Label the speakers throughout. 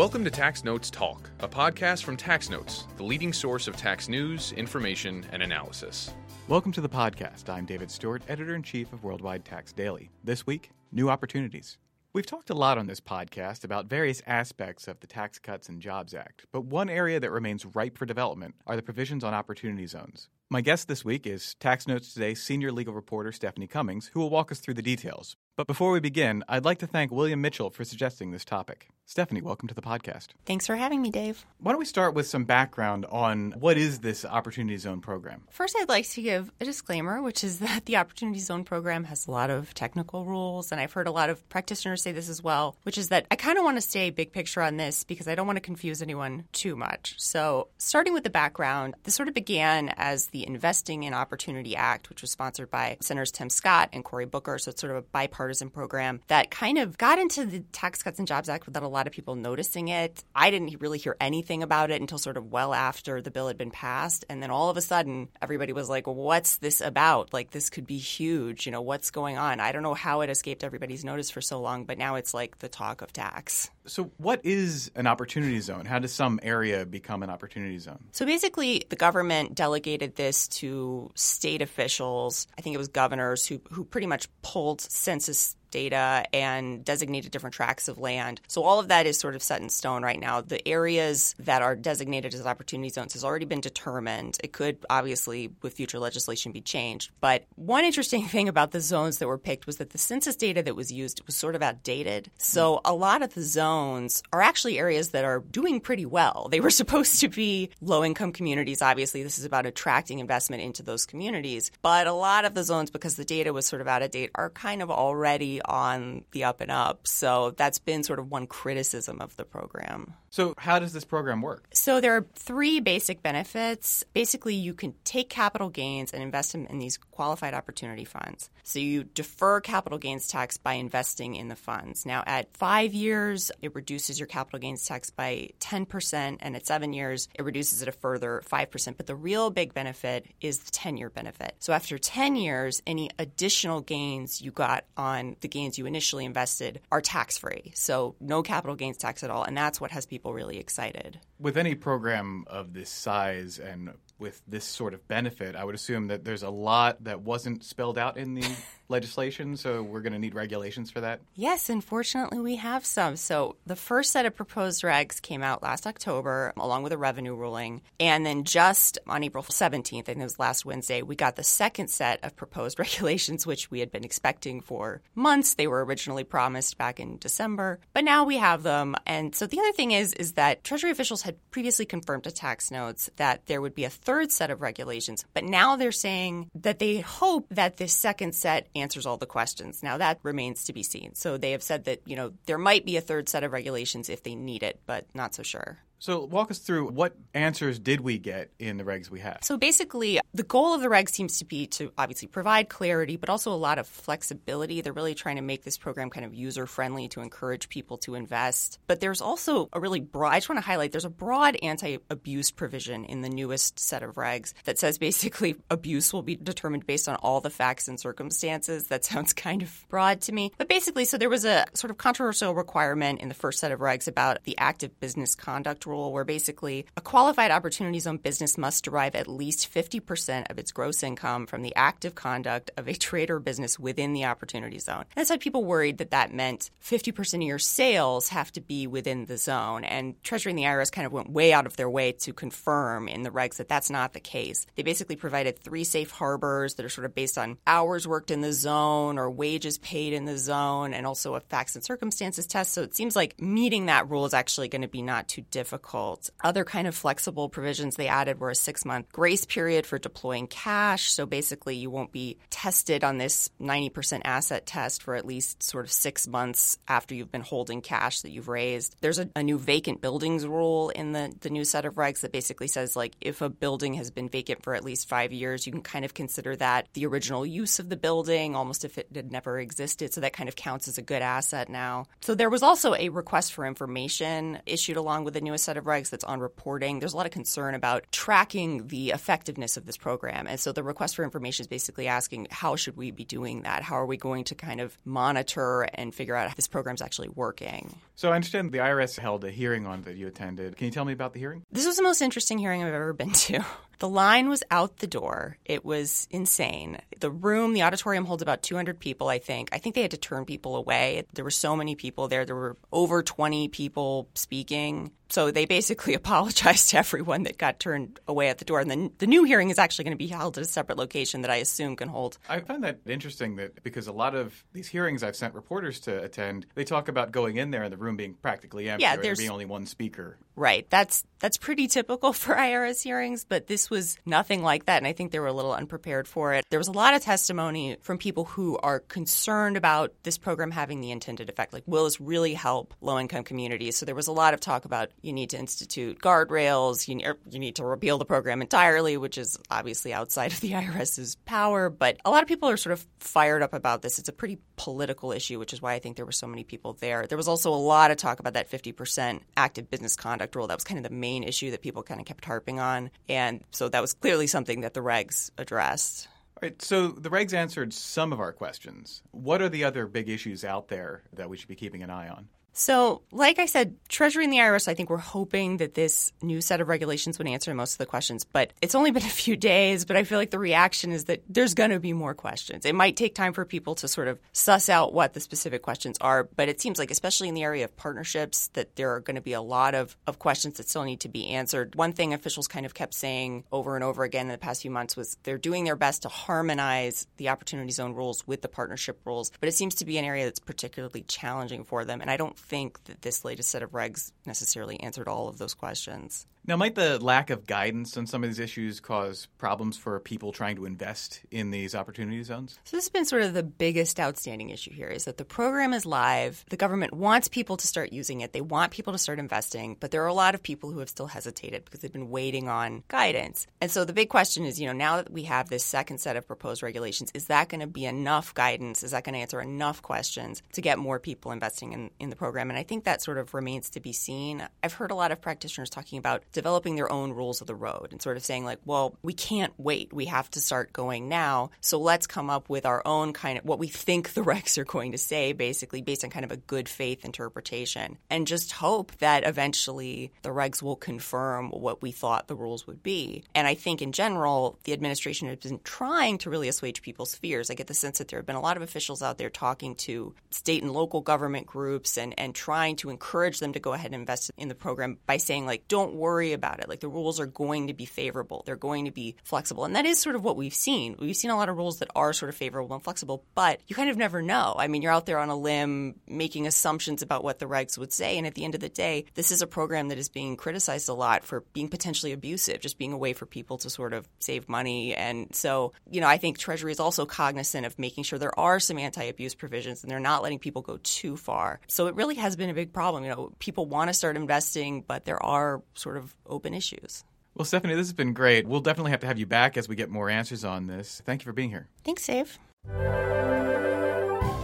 Speaker 1: Welcome to Tax Notes Talk, a podcast from Tax Notes, the leading source of tax news, information, and analysis.
Speaker 2: Welcome to the podcast. I'm David Stewart, editor in chief of Worldwide Tax Daily. This week, new opportunities. We've talked a lot on this podcast about various aspects of the Tax Cuts and Jobs Act, but one area that remains ripe for development are the provisions on opportunity zones. My guest this week is Tax Notes Today's senior legal reporter Stephanie Cumings, who will walk us through the details. But before we begin, I'd like to thank William Mitchell for suggesting this topic. Stephanie, welcome to the podcast.
Speaker 3: Thanks for having me, Dave.
Speaker 2: Why don't we start with some background on what is this Opportunity Zone program?
Speaker 3: First, I'd like to give a disclaimer, which is that the Opportunity Zone program has a lot of technical rules, and I've heard a lot of practitioners say this as well, which is that I kind of want to stay big picture on this because I don't want to confuse anyone too much. So, starting with the background, this sort of began as the Investing in Opportunity Act, which was sponsored by Senators Tim Scott and Cory Booker. So, it's sort of a bipartisan program that kind of got into the Tax Cuts and Jobs Act without a lot lot of people noticing it. I didn't really hear anything about it until sort of well after the bill had been passed. And then all of a sudden, everybody was like, what's this about? Like, this could be huge. You know, what's going on? I don't know how it escaped everybody's notice for so long, but now it's like the talk of tax.
Speaker 2: So, what is an opportunity zone? How does some area become an opportunity zone?
Speaker 3: So, basically, the government delegated this to state officials. I think it was governors who, who pretty much pulled census data and designated different tracts of land. So all of that is sort of set in stone right now. The areas that are designated as opportunity zones has already been determined. It could obviously with future legislation be changed. But one interesting thing about the zones that were picked was that the census data that was used was sort of outdated. So hmm. a lot of the zones are actually areas that are doing pretty well. They were supposed to be low income communities. Obviously, this is about attracting investment into those communities. But a lot of the zones, because the data was sort of out of date, are kind of already on the up and up. So that's been sort of one criticism of the program.
Speaker 2: So, how does this program work?
Speaker 3: So, there are three basic benefits. Basically, you can take capital gains and invest them in these qualified opportunity funds. So, you defer capital gains tax by investing in the funds. Now, at five years, it reduces your capital gains tax by 10%, and at seven years, it reduces it a further 5%. But the real big benefit is the 10 year benefit. So, after 10 years, any additional gains you got on the gains you initially invested are tax free. So, no capital gains tax at all. And that's what has people really excited.
Speaker 2: With any program of this size and with this sort of benefit, I would assume that there's a lot that wasn't spelled out in the legislation, so we're going to need regulations for that?
Speaker 3: Yes, unfortunately, we have some. So the first set of proposed regs came out last October, along with a revenue ruling. And then just on April 17th, I think it was last Wednesday, we got the second set of proposed regulations, which we had been expecting for months. They were originally promised back in December, but now we have them. And so the other thing is, is that Treasury officials had previously confirmed to tax notes that there would be a third set of regulations, but now they're saying that they hope that this second set answers all the questions. Now that remains to be seen. So they have said that, you know, there might be a third set of regulations if they need it, but not so sure.
Speaker 2: So, walk us through what answers did we get in the regs we have?
Speaker 3: So, basically, the goal of the regs seems to be to obviously provide clarity, but also a lot of flexibility. They're really trying to make this program kind of user friendly to encourage people to invest. But there's also a really broad, I just want to highlight there's a broad anti abuse provision in the newest set of regs that says basically abuse will be determined based on all the facts and circumstances. That sounds kind of broad to me. But basically, so there was a sort of controversial requirement in the first set of regs about the active business conduct rule, where basically a qualified opportunity zone business must derive at least 50% of its gross income from the active conduct of a trade or business within the opportunity zone. And that's why people worried that that meant 50% of your sales have to be within the zone. And Treasury and the IRS kind of went way out of their way to confirm in the regs that that's not the case. They basically provided three safe harbors that are sort of based on hours worked in the zone or wages paid in the zone and also a facts and circumstances test. So it seems like meeting that rule is actually going to be not too difficult difficult. Other kind of flexible provisions they added were a six month grace period for deploying cash. So basically, you won't be tested on this 90% asset test for at least sort of six months after you've been holding cash that you've raised. There's a, a new vacant buildings rule in the, the new set of regs that basically says like if a building has been vacant for at least five years, you can kind of consider that the original use of the building, almost if it had never existed. So that kind of counts as a good asset now. So there was also a request for information issued along with the newest set of regs that's on reporting. There's a lot of concern about tracking the effectiveness of this program. And so the request for information is basically asking how should we be doing that? How are we going to kind of monitor and figure out if this program's actually working?
Speaker 2: So I understand the IRS held a hearing on that you attended. Can you tell me about the hearing?
Speaker 3: This was the most interesting hearing I've ever been to. The line was out the door. It was insane. The room, the auditorium holds about 200 people, I think. I think they had to turn people away. There were so many people there. There were over 20 people speaking. So they basically apologized to everyone that got turned away at the door. And then the new hearing is actually going to be held at a separate location that I assume can hold.
Speaker 2: I find that interesting that because a lot of these hearings I've sent reporters to attend, they talk about going in there and the room being practically empty
Speaker 3: Yeah, there's-
Speaker 2: being only one speaker.
Speaker 3: Right. That's that's pretty typical for IRS hearings, but this was nothing like that and I think they were a little unprepared for it. There was a lot of testimony from people who are concerned about this program having the intended effect. Like will this really help low-income communities? So there was a lot of talk about you need to institute guardrails, you, er, you need to repeal the program entirely, which is obviously outside of the IRS's power, but a lot of people are sort of fired up about this. It's a pretty political issue, which is why I think there were so many people there. There was also a lot of talk about that 50% active business conduct rule. That was kind of the main issue that people kind of kept harping on. And so that was clearly something that the regs addressed.
Speaker 2: All right, so the regs answered some of our questions. What are the other big issues out there that we should be keeping an eye on?
Speaker 3: So, like I said, Treasury and the IRS, I think we're hoping that this new set of regulations would answer most of the questions. But it's only been a few days, but I feel like the reaction is that there's going to be more questions. It might take time for people to sort of suss out what the specific questions are, but it seems like, especially in the area of partnerships, that there are going to be a lot of, of questions that still need to be answered. One thing officials kind of kept saying over and over again in the past few months was they're doing their best to harmonize the opportunity zone rules with the partnership rules, but it seems to be an area that's particularly challenging for them. And I don't think that this latest set of regs necessarily answered all of those questions.
Speaker 2: Now, might the lack of guidance on some of these issues cause problems for people trying to invest in these opportunity zones?
Speaker 3: So this has been sort of the biggest outstanding issue here is that the program is live. The government wants people to start using it. They want people to start investing, but there are a lot of people who have still hesitated because they've been waiting on guidance. And so the big question is, you know, now that we have this second set of proposed regulations, is that going to be enough guidance? Is that going to answer enough questions to get more people investing in, in the program? And I think that sort of remains to be seen. I've heard a lot of practitioners talking about developing their own rules of the road and sort of saying like, well, we can't wait. We have to start going now. So let's come up with our own kind of what we think the regs are going to say, basically based on kind of a good faith interpretation, and just hope that eventually the regs will confirm what we thought the rules would be. And I think in general, the administration has been trying to really assuage people's fears. I get the sense that there have been a lot of officials out there talking to state and local government groups and, and trying to encourage them to go ahead and invest in the program by saying like, don't worry about it. Like the rules are going to be favorable. They're going to be flexible. And that is sort of what we've seen. We've seen a lot of rules that are sort of favorable and flexible, but you kind of never know. I mean, you're out there on a limb making assumptions about what the regs would say. And at the end of the day, this is a program that is being criticized a lot for being potentially abusive, just being a way for people to sort of save money. And so, you know, I think Treasury is also cognizant of making sure there are some anti abuse provisions and they're not letting people go too far. So it really has been a big problem. You know, people want to start investing, but there are sort of open issues.
Speaker 2: Well, Stephanie, this has been great. We'll definitely have to have you back as we get more answers on this. Thank you for being here.
Speaker 3: Thanks, Dave.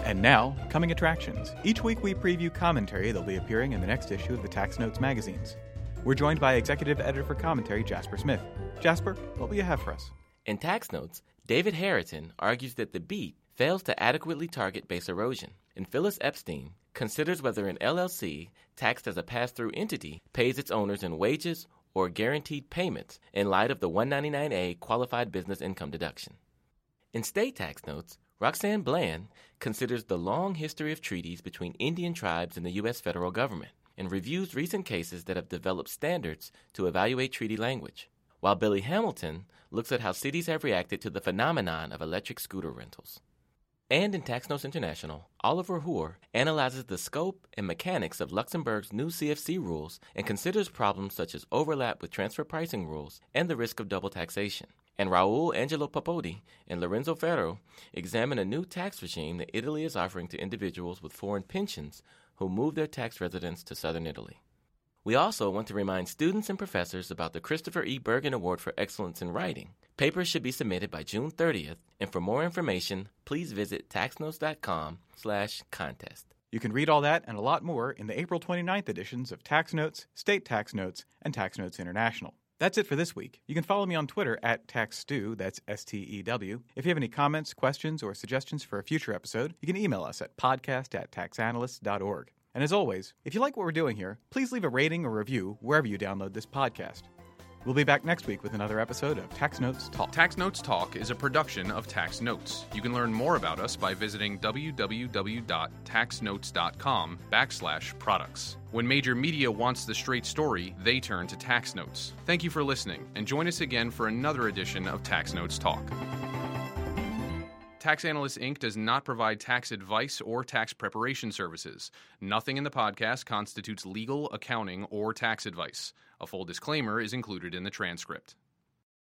Speaker 2: And now, coming attractions. Each week we preview commentary that'll be appearing in the next issue of the Tax Notes magazines. We're joined by Executive Editor for Commentary, Jasper Smith. Jasper, what will you have for us?
Speaker 4: In tax notes, David Harrington argues that the BEAT fails to adequately target base erosion, and Phyllis Epstein considers whether an LLC taxed as a pass through entity pays its owners in wages or guaranteed payments in light of the 199A qualified business income deduction. In state tax notes, Roxanne Bland considers the long history of treaties between Indian tribes and the U.S. federal government and reviews recent cases that have developed standards to evaluate treaty language, while Billy Hamilton looks at how cities have reacted to the phenomenon of electric scooter rentals. And in Tax Notes International, Oliver Hoor analyzes the scope and mechanics of Luxembourg's new CFC rules and considers problems such as overlap with transfer pricing rules and the risk of double taxation. And Raul Angelo Papotti and Lorenzo Ferro examine a new tax regime that Italy is offering to individuals with foreign pensions who move their tax residence to southern Italy. We also want to remind students and professors about the Christopher E. Bergin Award for Excellence in Writing. Papers should be submitted by June 30th, and for more information, please visit taxnotes.com slash contest.
Speaker 2: You can read all that and a lot more in the April 29th editions of Tax Notes, State Tax Notes, and Tax Notes International. That's it for this week. You can follow me on Twitter at TaxStew, that's S T E W. If you have any comments, questions, or suggestions for a future episode, you can email us at podcast at taxanalysts.org. And as always, if you like what we're doing here, please leave a rating or review wherever you download this podcast. We'll be back next week with another episode of Tax Notes Talk.
Speaker 1: Tax Notes Talk is a production of Tax Notes. You can learn more about us by visiting www.taxnotes.com backslash products. When major media wants the straight story, they turn to Tax Notes. Thank you for listening, and join us again for another edition of Tax Notes Talk. Tax Analysts Inc. does not provide tax advice or tax preparation services. Nothing in the podcast constitutes legal, accounting, or tax advice. A full disclaimer is included in the transcript.